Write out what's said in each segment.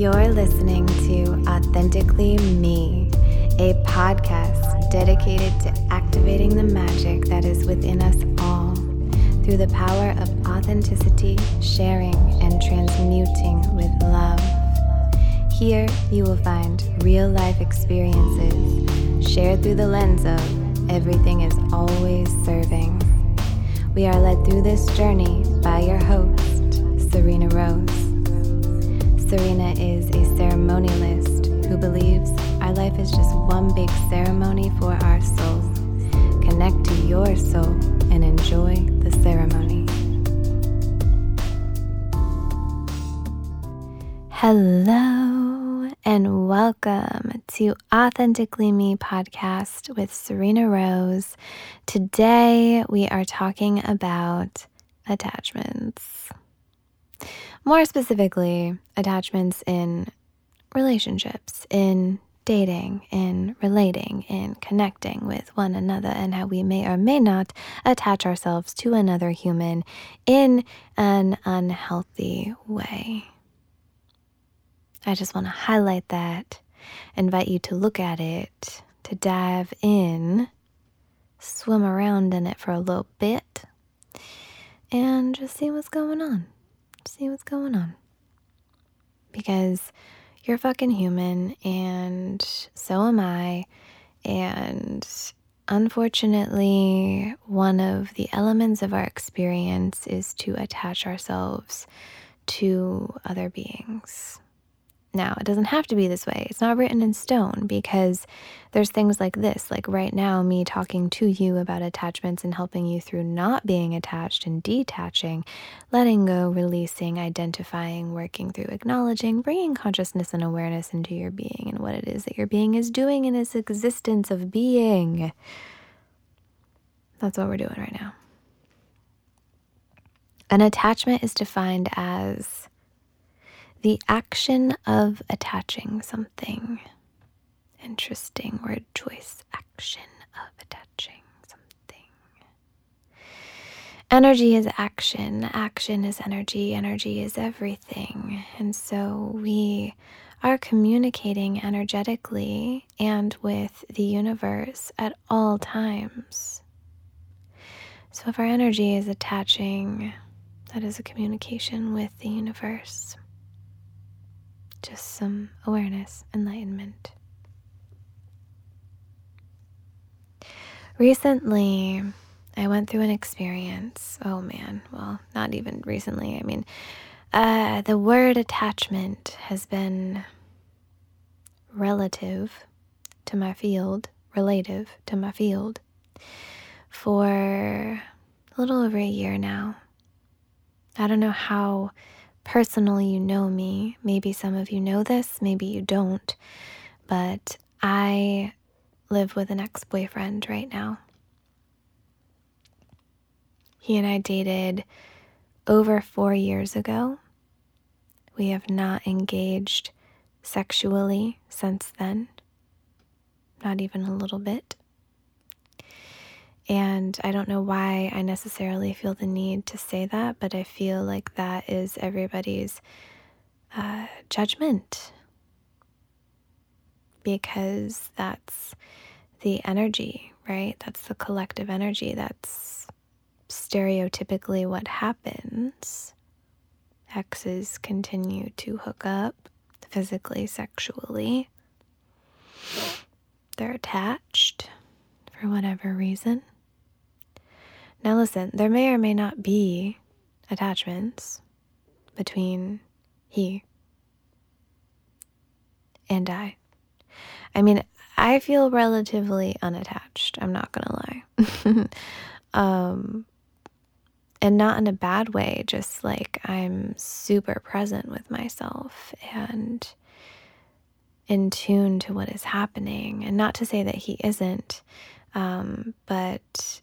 You're listening to Authentically Me, a podcast dedicated to activating the magic that is within us all through the power of authenticity, sharing, and transmuting with love. Here, you will find real life experiences shared through the lens of everything is always serving. We are led through this journey by your host, Serena Rose. Serena is a ceremonialist who believes our life is just one big ceremony for our souls. Connect to your soul and enjoy the ceremony. Hello and welcome to Authentically Me podcast with Serena Rose. Today we are talking about attachments. More specifically, attachments in relationships, in dating, in relating, in connecting with one another, and how we may or may not attach ourselves to another human in an unhealthy way. I just want to highlight that, invite you to look at it, to dive in, swim around in it for a little bit, and just see what's going on. See what's going on. Because you're fucking human, and so am I. And unfortunately, one of the elements of our experience is to attach ourselves to other beings now. It doesn't have to be this way. It's not written in stone because there's things like this, like right now, me talking to you about attachments and helping you through not being attached and detaching, letting go, releasing, identifying, working through, acknowledging, bringing consciousness and awareness into your being and what it is that your being is doing in its existence of being. That's what we're doing right now. An attachment is defined as the action of attaching something. Interesting word choice. Action of attaching something. Energy is action. Action is energy. Energy is everything. And so we are communicating energetically and with the universe at all times. So if our energy is attaching, that is a communication with the universe just some awareness, enlightenment. Recently, I went through an experience. Oh man, well, not even recently. I mean, uh, the word attachment has been relative to my field, relative to my field, for a little over a year now. I don't know how personally you know me. Maybe some of you know this, maybe you don't. But I live with an ex boyfriend right now. He and I dated over four years ago. We have not engaged sexually since then, not even a little bit. And I don't know why I necessarily feel the need to say that, but I feel like that is everybody's uh, judgment because that's the energy, right? That's the collective energy. That's stereotypically what happens. Exes continue to hook up physically, sexually. They're attached for whatever reason. Now, listen, there may or may not be attachments between he and I. I mean, I feel relatively unattached. I'm not to lie. um, and not in a bad way, just like I'm super present with myself and in tune to what is happening. And not to say that he isn't, um, but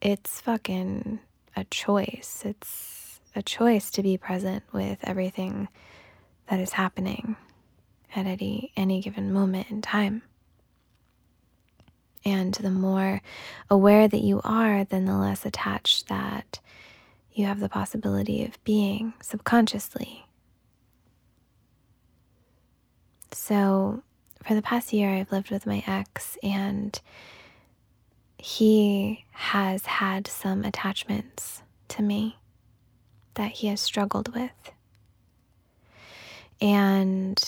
it's fucking a choice. It's a choice to be present with everything that is happening at any, any given moment in time. And the more aware that you are, then the less attached that you have the possibility of being subconsciously. So, for the past year, I've lived with my ex, and he has had some attachments to me that he has struggled with. And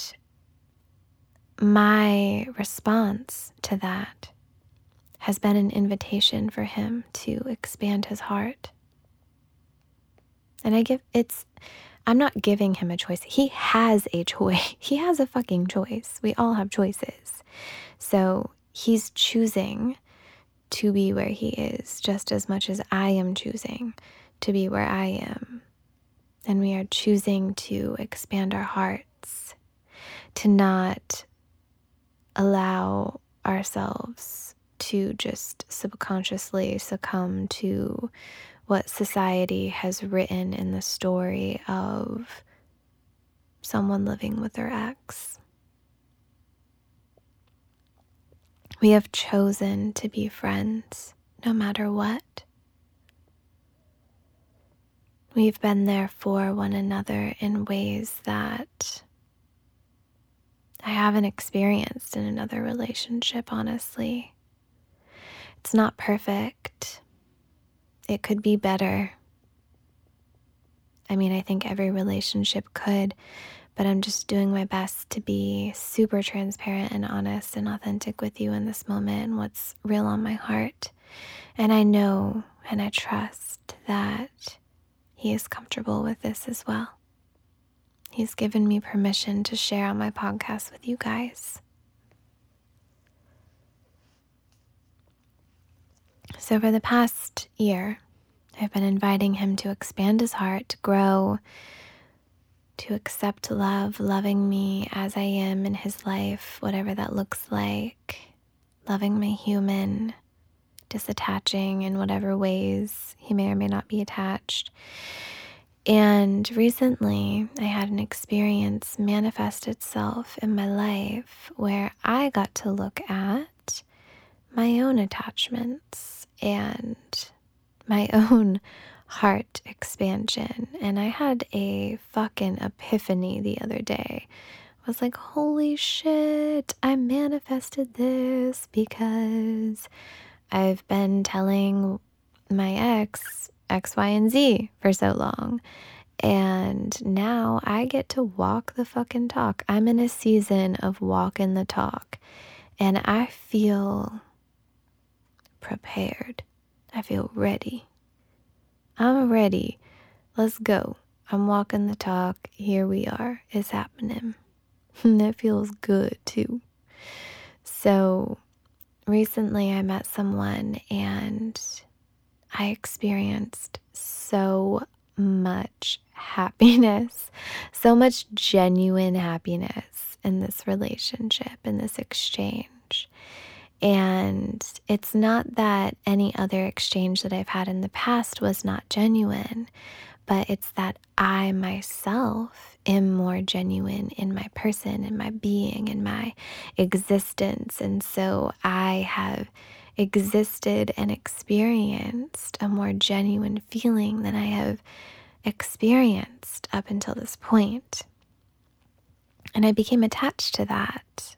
my response to that has been an invitation for him to expand his heart. And I give it's, I'm not giving him a choice. He has a choice. He has a fucking choice. We all have choices. So he's choosing to be where he is just as much as I am choosing to be where I am. And we are choosing to expand our hearts, to not allow ourselves to just subconsciously succumb to what society has written in the story of someone living with their ex. We have chosen to be friends no matter what. We've been there for one another in ways that I haven't experienced in another relationship, honestly. It's not perfect. It could be better. I mean, I think every relationship could, but I'm just doing my best to be super transparent and honest and authentic with you in this moment and what's real on my heart. And I know and I trust that He is comfortable with this as well. He's given me permission to share on my podcast with you guys. So, for the past year, I've been inviting him to expand his heart, to grow, to accept love, loving me as I am in his life, whatever that looks like, loving my human, disattaching in whatever ways he may or may not be attached. And recently, I had an experience manifest itself in my life where I got to look at my own attachments and my own heart expansion. And I had a fucking epiphany the other day. I was like, holy shit, I manifested this because I've been telling my ex X, Y, and Z for so long. And now I get to walk the fucking talk. I'm in a season of walking the talk. And I feel prepared. I feel ready. I'm ready. Let's go. I'm walking the talk. Here we are. It's happening. that feels good too. So recently I met someone and I experienced so much happiness, so much genuine happiness in this relationship, in this exchange. And it's not that any other exchange that I've had in the past was not genuine, but it's that I myself am more genuine in my person, in my being, in my existence. And so I have existed and experienced a more genuine feeling than I have experienced up until this point. And I became attached to that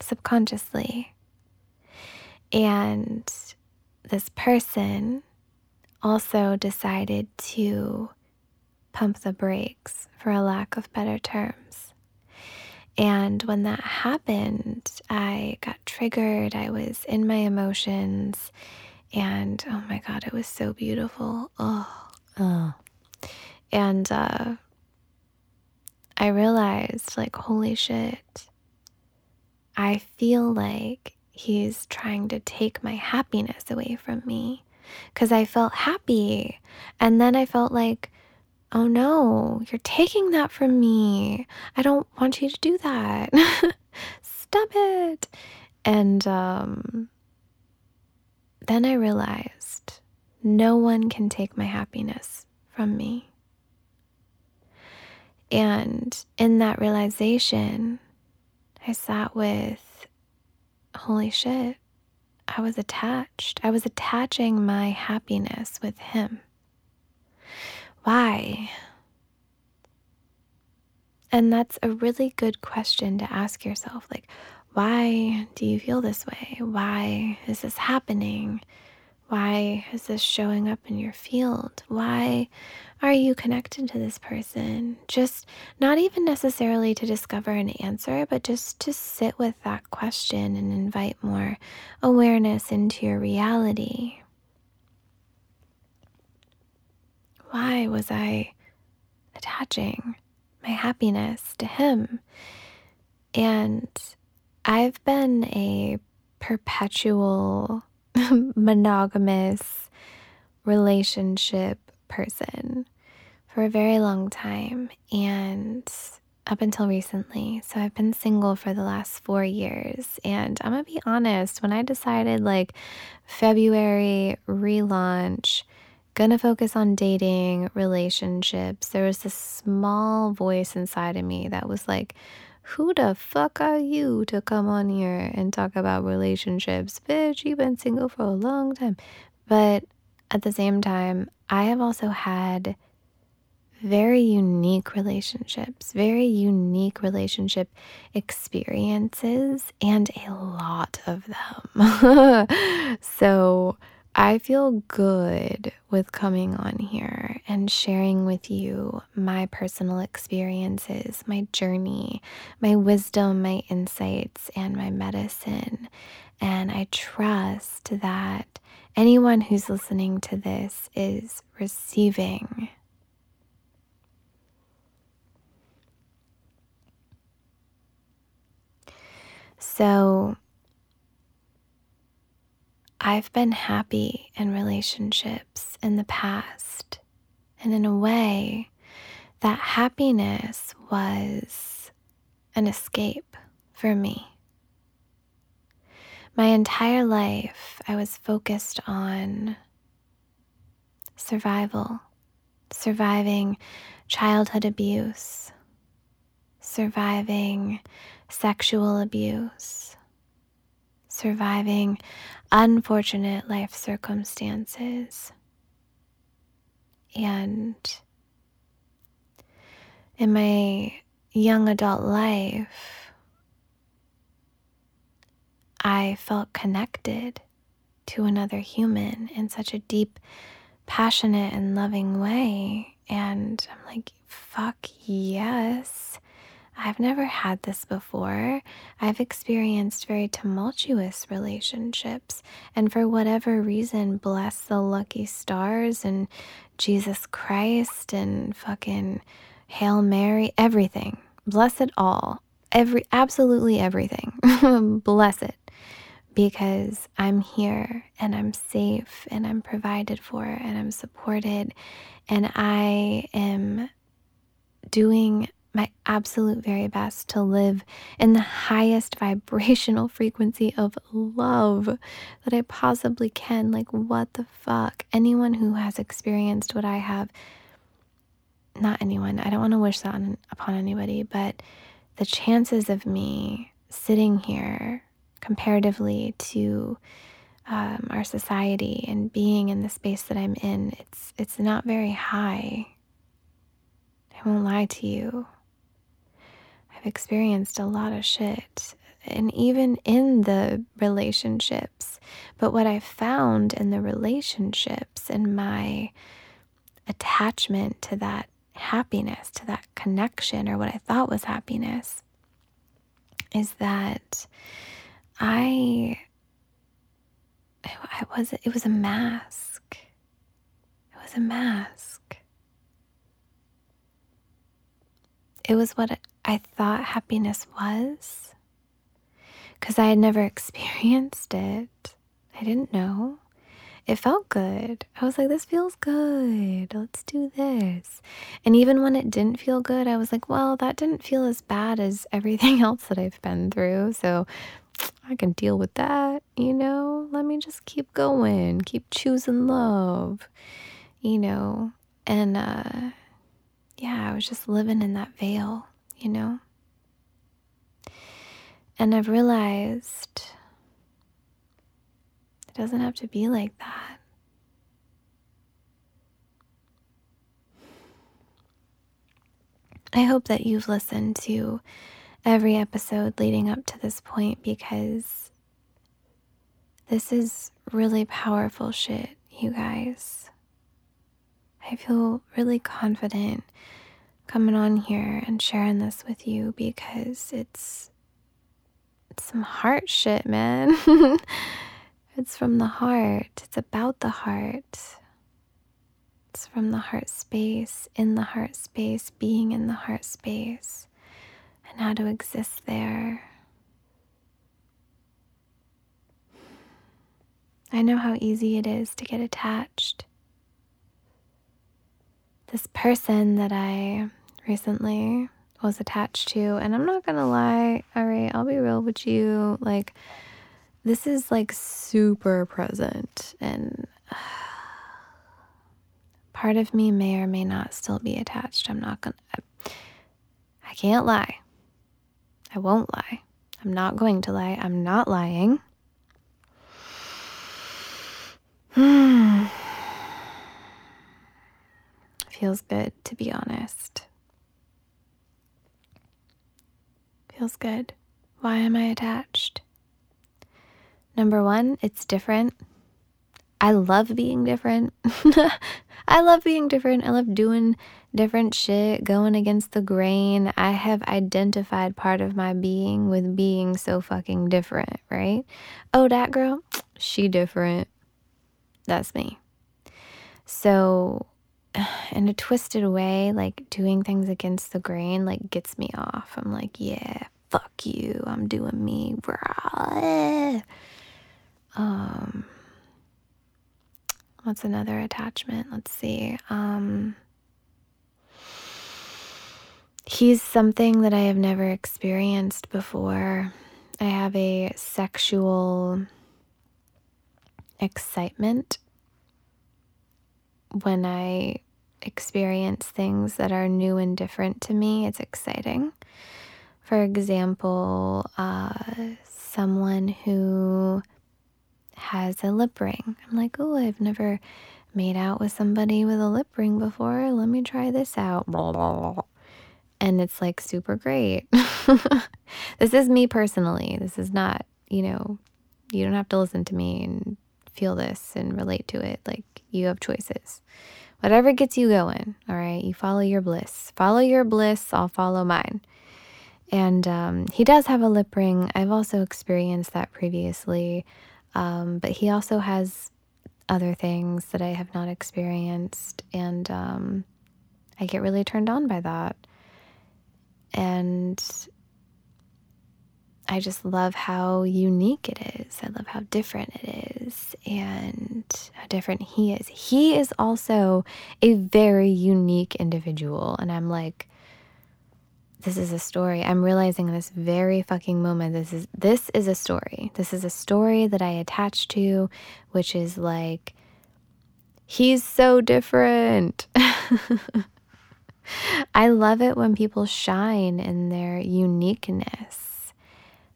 subconsciously. And this person also decided to pump the brakes, for a lack of better terms. And when that happened, I got triggered. I was in my emotions. And oh my God, it was so beautiful. Oh, oh. And uh, I realized, like, holy shit, I feel like he's trying to take my happiness away from me because I felt happy. And then I felt like, oh no, you're taking that from me. I don't want you to do that. Stop it. And um, then I realized no one can take my happiness from me. And in that realization, I sat with holy shit, I was attached. I was attaching my happiness with him. Why? And that's a really good question to ask yourself. Like, why do you feel this way? Why is this happening? Why is this showing up in your field? Why are you connected to this person? Just not even necessarily to discover an answer, but just to sit with that question and invite more awareness into your reality. Why was I attaching my happiness to him? And I've been a perpetual monogamous relationship person for a very long time and up until recently. So I've been single for the last four years. And I'm going to be honest, when I decided like February relaunch, gonna focus on dating, relationships, there was this small voice inside of me that was like, who the fuck are you to come on here and talk about relationships? Bitch, you've been single for a long time. But at the same time, I have also had very unique relationships, very unique relationship experiences, and a lot of them. so I feel good with coming on here and sharing with you my personal experiences, my journey, my wisdom, my insights, and my medicine. And I trust that anyone who's listening to this is receiving. So, I've been happy in relationships in the past. And in a way, that happiness was an escape for me. My entire life, I was focused on survival, surviving childhood abuse, surviving sexual abuse, surviving unfortunate life circumstances. And in my young adult life, I felt connected to another human in such a deep, passionate, and loving way. And I'm like, fuck yes. I've never had this before. I've experienced very tumultuous relationships, and for whatever reason, bless the lucky stars and Jesus Christ and fucking Hail Mary, everything. Bless it all. Every absolutely everything. bless it. Because I'm here and I'm safe and I'm provided for and I'm supported and I am doing my absolute very best to live in the highest vibrational frequency of love that I possibly can. Like, what the fuck? Anyone who has experienced what I have, not anyone, I don't want to wish that on, upon anybody, but the chances of me sitting here comparatively to um, our society and being in the space that I'm in, it's it's not very high. I won't lie to you. I've experienced a lot of shit, and even in the relationships. But what I found in the relationships and my attachment to that happiness, to that connection, or what I thought was happiness, is that I, I was, it was a mask. It was a mask. It was what I thought happiness was because I had never experienced it. I didn't know. It felt good. I was like, this feels good. Let's do this. And even when it didn't feel good, I was like, well, that didn't feel as bad as everything else that I've been through. So I can deal with that, you know? Let me just keep going, keep choosing love, you know? And uh, yeah, I was just living in that veil you know? And I've realized it doesn't have to be like that. I hope that you've listened to every episode leading up to this point because this is really powerful shit, you guys. I feel really confident coming on here and sharing this with you because it's it's some heart shit, man. it's from the heart. It's about the heart. It's from the heart space, in the heart space, being in the heart space, and how to exist there. I know how easy it is to get attached. This person that I recently was attached to, and I'm not gonna lie, all right, I'll be real with you. Like, this is like super present, and part of me may or may not still be attached. I'm not gonna, I, I can't lie. I won't lie. I'm not going to lie. I'm not lying. Feels good, to be honest. Feels good. Why am I attached? Number one, it's different. I love being different. I love being different. I love doing different shit, going against the grain. I have identified part of my being with being so fucking different, right? Oh, that girl, she different. That's me. So, in a twisted way, like doing things against the grain, like gets me off. I'm like, yeah, fuck you. I'm doing me. Right. Um, What's another attachment? Let's see. Um, he's something that I have never experienced before. I have a sexual excitement when I experience things that are new and different to me. It's exciting. For example, uh, someone who has a lip ring. I'm like, oh, I've never made out with somebody with a lip ring before. Let me try this out. And it's like super great. this is me personally. This is not, you know, you don't have to listen to me and feel this and relate to it. Like you have choices. Whatever gets you going, all right? You follow your bliss. Follow your bliss, I'll follow mine. And um, he does have a lip ring. I've also experienced that previously. Um, but he also has other things that I have not experienced, and um, I get really turned on by that. And I just love how unique it is. I love how different it is and how different he is. He is also a very unique individual. And I'm like, this is a story. I'm realizing in this very fucking moment this is this is a story. This is a story that I attach to which is like he's so different. I love it when people shine in their uniqueness.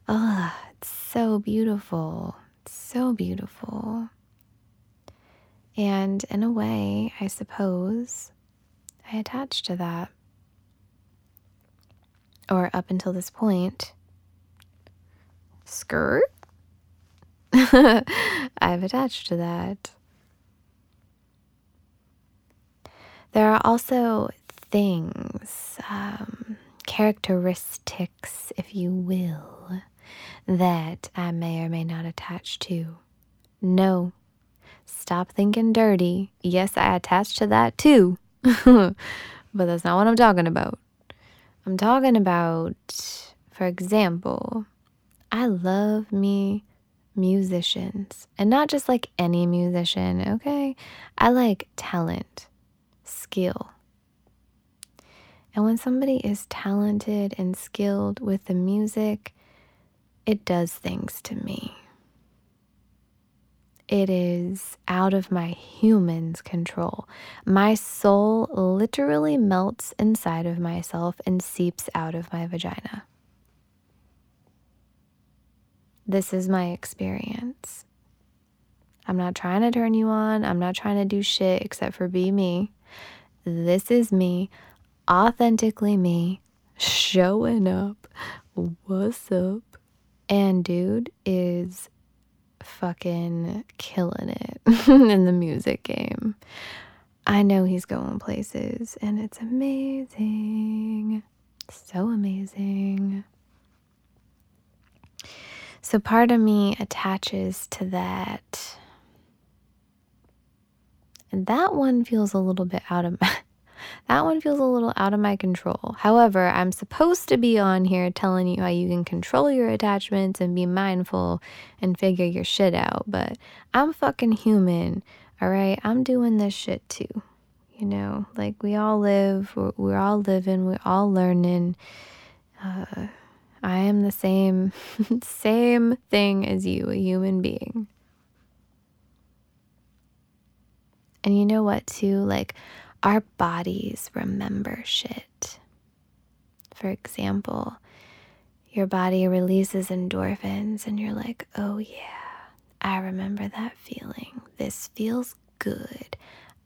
Oh, it's so beautiful. It's so beautiful. And in a way, I suppose, I attach to that or up until this point, skirt. I've attached to that. There are also things, um, characteristics, if you will, that I may or may not attach to. No, stop thinking dirty. Yes, I attach to that too, but that's not what I'm talking about. I'm talking about, for example, I love me musicians and not just like any musician, okay? I like talent, skill. And when somebody is talented and skilled with the music, it does things to me it is out of my human's control. My soul literally melts inside of myself and seeps out of my vagina. This is my experience. I'm not trying to turn you on. I'm not trying to do shit except for be me. This is me. authentically me, showing up. What's up? And dude is fucking killing it in the music game. I know he's going places and it's amazing. So amazing. So part of me attaches to that. And that one feels a little bit out of my that one feels a little out of my control. However, I'm supposed to be on here telling you how you can control your attachments and be mindful and figure your shit out, but I'm fucking human. All right, I'm doing this shit too. You know, like we all live, we're, we're all living, we're all learning. Uh, I am the same, same thing as you, a human being. And you know what, too? Like, our bodies remember shit. For example, your body releases endorphins, and you're like, oh yeah, I remember that feeling. This feels good.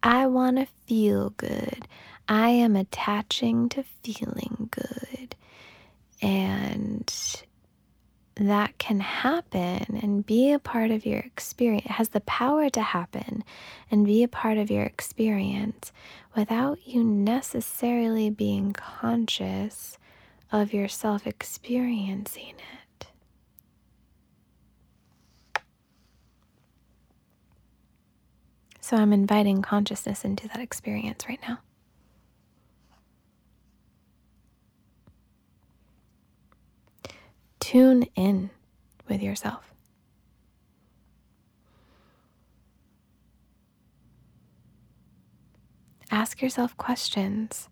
I want to feel good. I am attaching to feeling good. And that can happen and be a part of your experience. Has the power to happen and be a part of your experience without you necessarily being conscious of yourself experiencing it. So I'm inviting consciousness into that experience right now. Tune in with yourself. Ask yourself questions.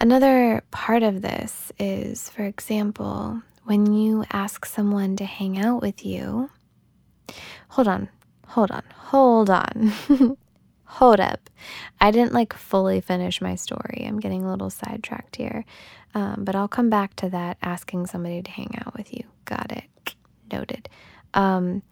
Another part of this is, for example, when you ask someone to hang out with you, hold on, hold on, hold on. hold up. I didn't like fully finish my story. I'm getting a little sidetracked here. Um, but I'll come back to that asking somebody to hang out with you. Got it. Noted. Um,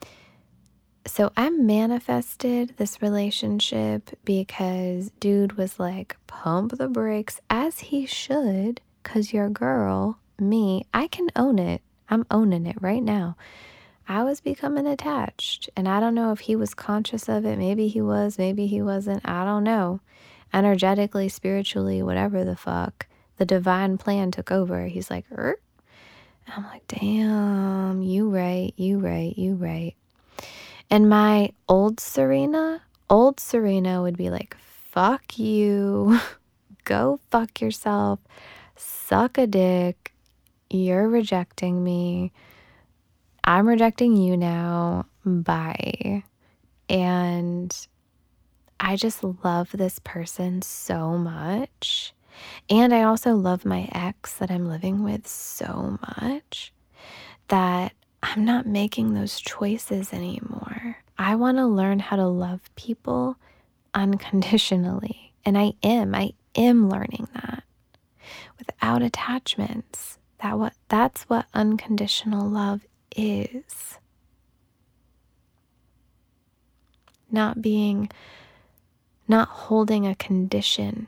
so I manifested this relationship because dude was like, pump the brakes as he should, because your girl, me, I can own it. I'm owning it right now. I was becoming attached, and I don't know if he was conscious of it. Maybe he was, maybe he wasn't. I don't know. Energetically, spiritually, whatever the fuck the divine plan took over. He's like, er? I'm like, damn, you right, you right, you right. And my old Serena, old Serena would be like, fuck you, go fuck yourself, suck a dick, you're rejecting me, I'm rejecting you now, bye. And I just love this person so much and I also love my ex that I'm living with so much that I'm not making those choices anymore. I want to learn how to love people unconditionally. And I am. I am learning that without attachments. That what that's what unconditional love is. Not being not holding a condition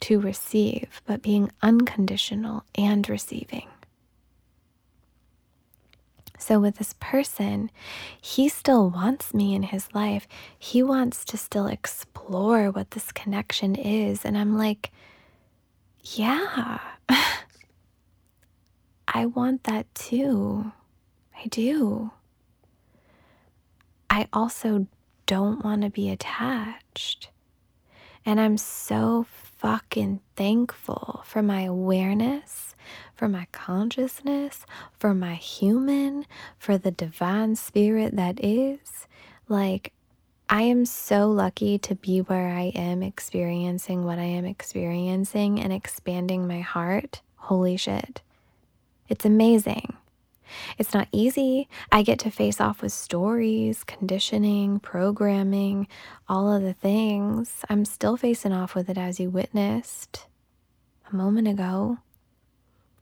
to receive, but being unconditional and receiving. So, with this person, he still wants me in his life. He wants to still explore what this connection is. And I'm like, yeah, I want that too. I do. I also don't want to be attached. And I'm so fucking thankful for my awareness, for my consciousness, for my human, for the divine spirit that is. Like, I am so lucky to be where I am experiencing what I am experiencing and expanding my heart. Holy shit. It's amazing. It's not easy. I get to face off with stories, conditioning, programming, all of the things. I'm still facing off with it as you witnessed a moment ago,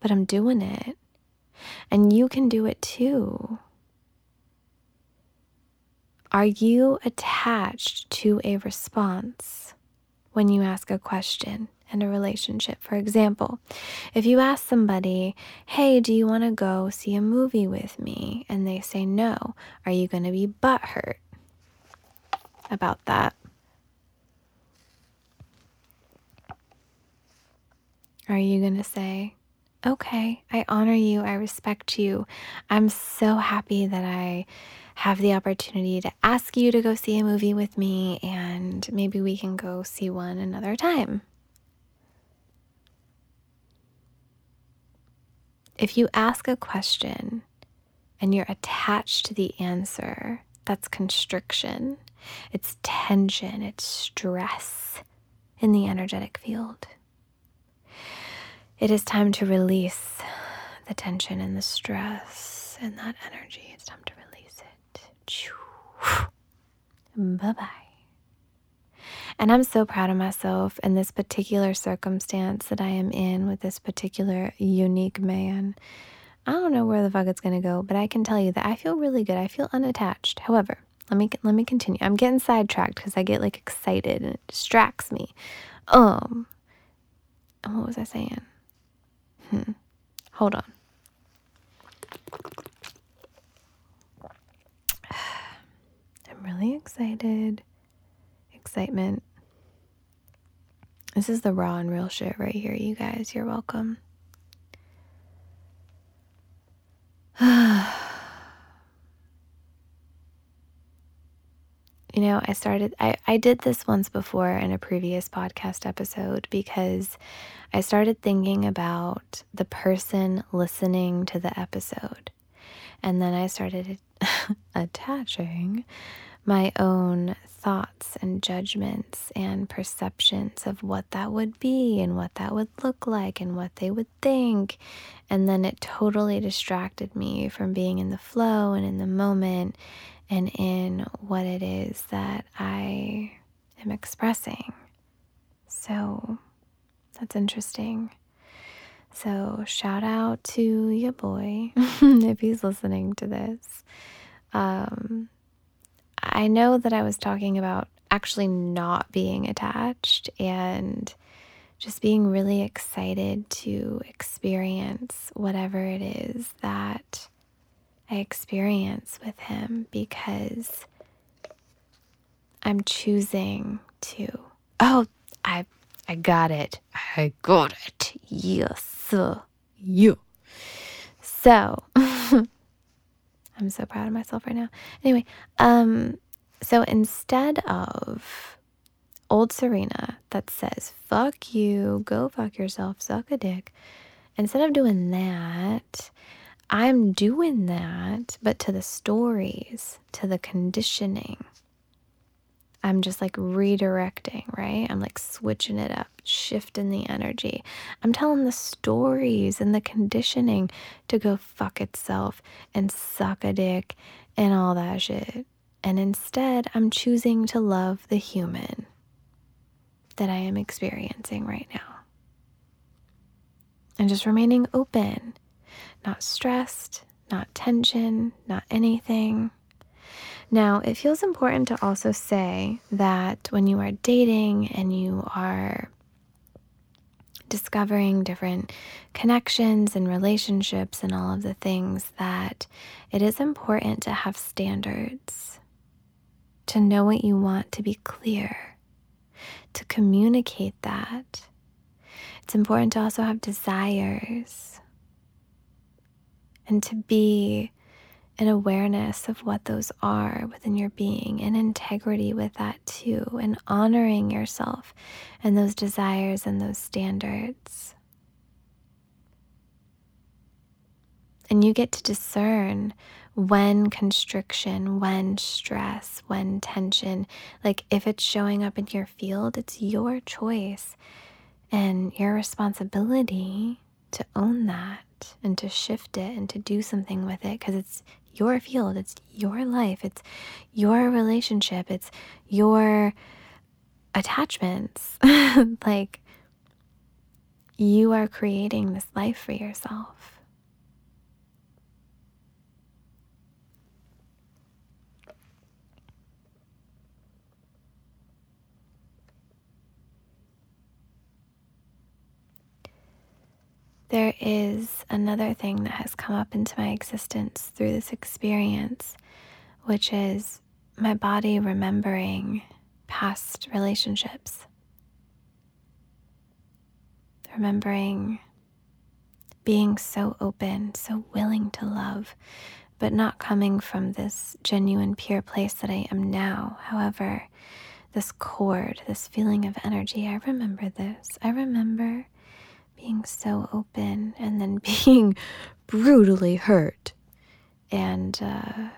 but I'm doing it. And you can do it too. Are you attached to a response when you ask a question? In a relationship. For example, if you ask somebody, Hey, do you want to go see a movie with me? And they say no, are you going to be butthurt about that? Are you going to say, Okay, I honor you, I respect you. I'm so happy that I have the opportunity to ask you to go see a movie with me, and maybe we can go see one another time. If you ask a question and you're attached to the answer, that's constriction, it's tension, it's stress in the energetic field. It is time to release the tension and the stress and that energy. It's time to release it. Bye bye. And I'm so proud of myself in this particular circumstance that I am in with this particular unique man. I don't know where the fuck it's gonna go, but I can tell you that I feel really good. I feel unattached. However, let me let me continue. I'm getting sidetracked because I get like excited and it distracts me. Um, what was I saying? Hmm. Hold on. I'm really excited. Excitement. This is the raw and real shit right here, you guys. You're welcome. you know, I started, I, I did this once before in a previous podcast episode because I started thinking about the person listening to the episode. And then I started attaching my own thoughts and judgments and perceptions of what that would be and what that would look like and what they would think. And then it totally distracted me from being in the flow and in the moment and in what it is that I am expressing. So that's interesting. So, shout out to your boy if he's listening to this. Um, I know that I was talking about actually not being attached and just being really excited to experience whatever it is that I experience with him because I'm choosing to. Oh, I I got it. I got it. Yes. You. So I'm so proud of myself right now. Anyway, um, so instead of old Serena that says, fuck you, go fuck yourself, suck a dick, instead of doing that, I'm doing that, but to the stories, to the conditioning. I'm just like redirecting, right? I'm like switching it up, shifting the energy. I'm telling the stories and the conditioning to go fuck itself and suck a dick and all that shit. And instead, I'm choosing to love the human that I am experiencing right now. And just remaining open, not stressed, not tension, not anything. Now, it feels important to also say that when you are dating and you are discovering different connections and relationships and all of the things, that it is important to have standards, to know what you want, to be clear, to communicate that. It's important to also have desires and to be an awareness of what those are within your being and integrity with that too, and honoring yourself and those desires and those standards. And you get to discern when constriction, when stress, when tension, like if it's showing up in your field, it's your choice and your responsibility to own that and to shift it and to do something with it because it's your field, it's your life, it's your relationship, it's your attachments. like, you are creating this life for yourself. There is another thing that has come up into my existence through this experience, which is my body remembering past relationships, remembering being so open, so willing to love, but not coming from this genuine, pure place that I am now. However, this cord, this feeling of energy, I remember this. I remember being so open and then being brutally hurt. And uh,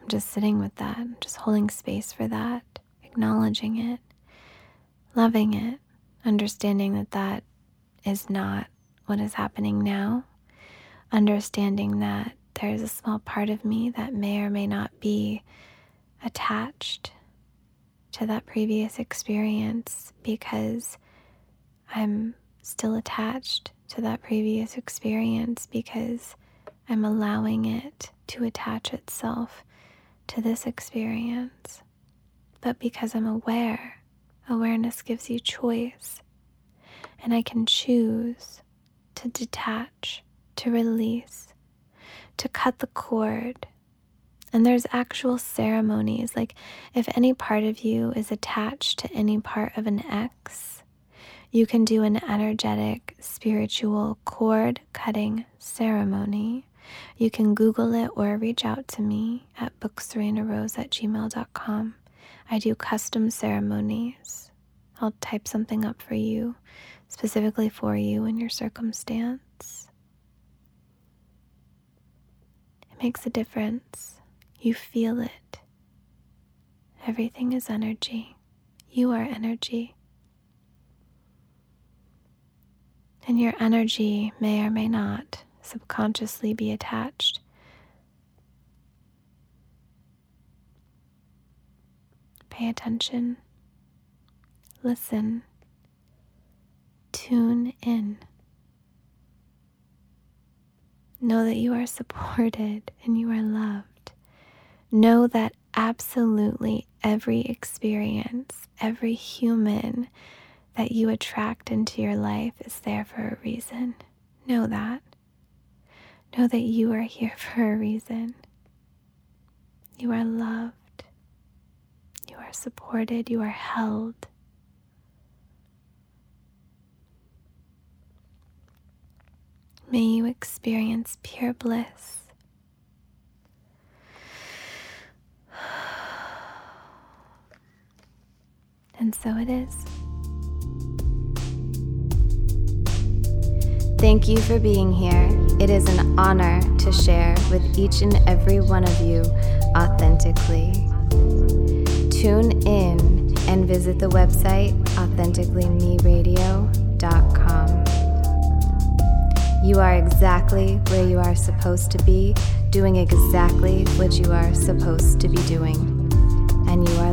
I'm just sitting with that, just holding space for that, acknowledging it, loving it, understanding that that is not what is happening now, understanding that there's a small part of me that may or may not be attached to that previous experience because I'm still attached to that previous experience because I'm allowing it to attach itself to this experience. But because I'm aware, awareness gives you choice. And I can choose to detach, to release, to cut the cord. And there's actual ceremonies. Like if any part of you is attached to any part of an ex, you can do an energetic spiritual cord cutting ceremony. You can Google it or reach out to me at bookserenarose at gmail.com. I do custom ceremonies. I'll type something up for you, specifically for you and your circumstance. It makes a difference. You feel it. Everything is energy. You are energy. And your energy may or may not subconsciously be attached. Pay attention, listen, tune in. Know that you are supported and you are loved. Know that absolutely every experience, every human, that you attract into your life is there for a reason. Know that. Know that you are here for a reason. You are loved. You are supported. You are held. May you experience pure bliss. And so it is. Thank you for being here. It is an honor to share with each and every one of you authentically. Tune in and visit the website authenticallymeradio.com. You are exactly where you are supposed to be, doing exactly what you are supposed to be doing, and you are.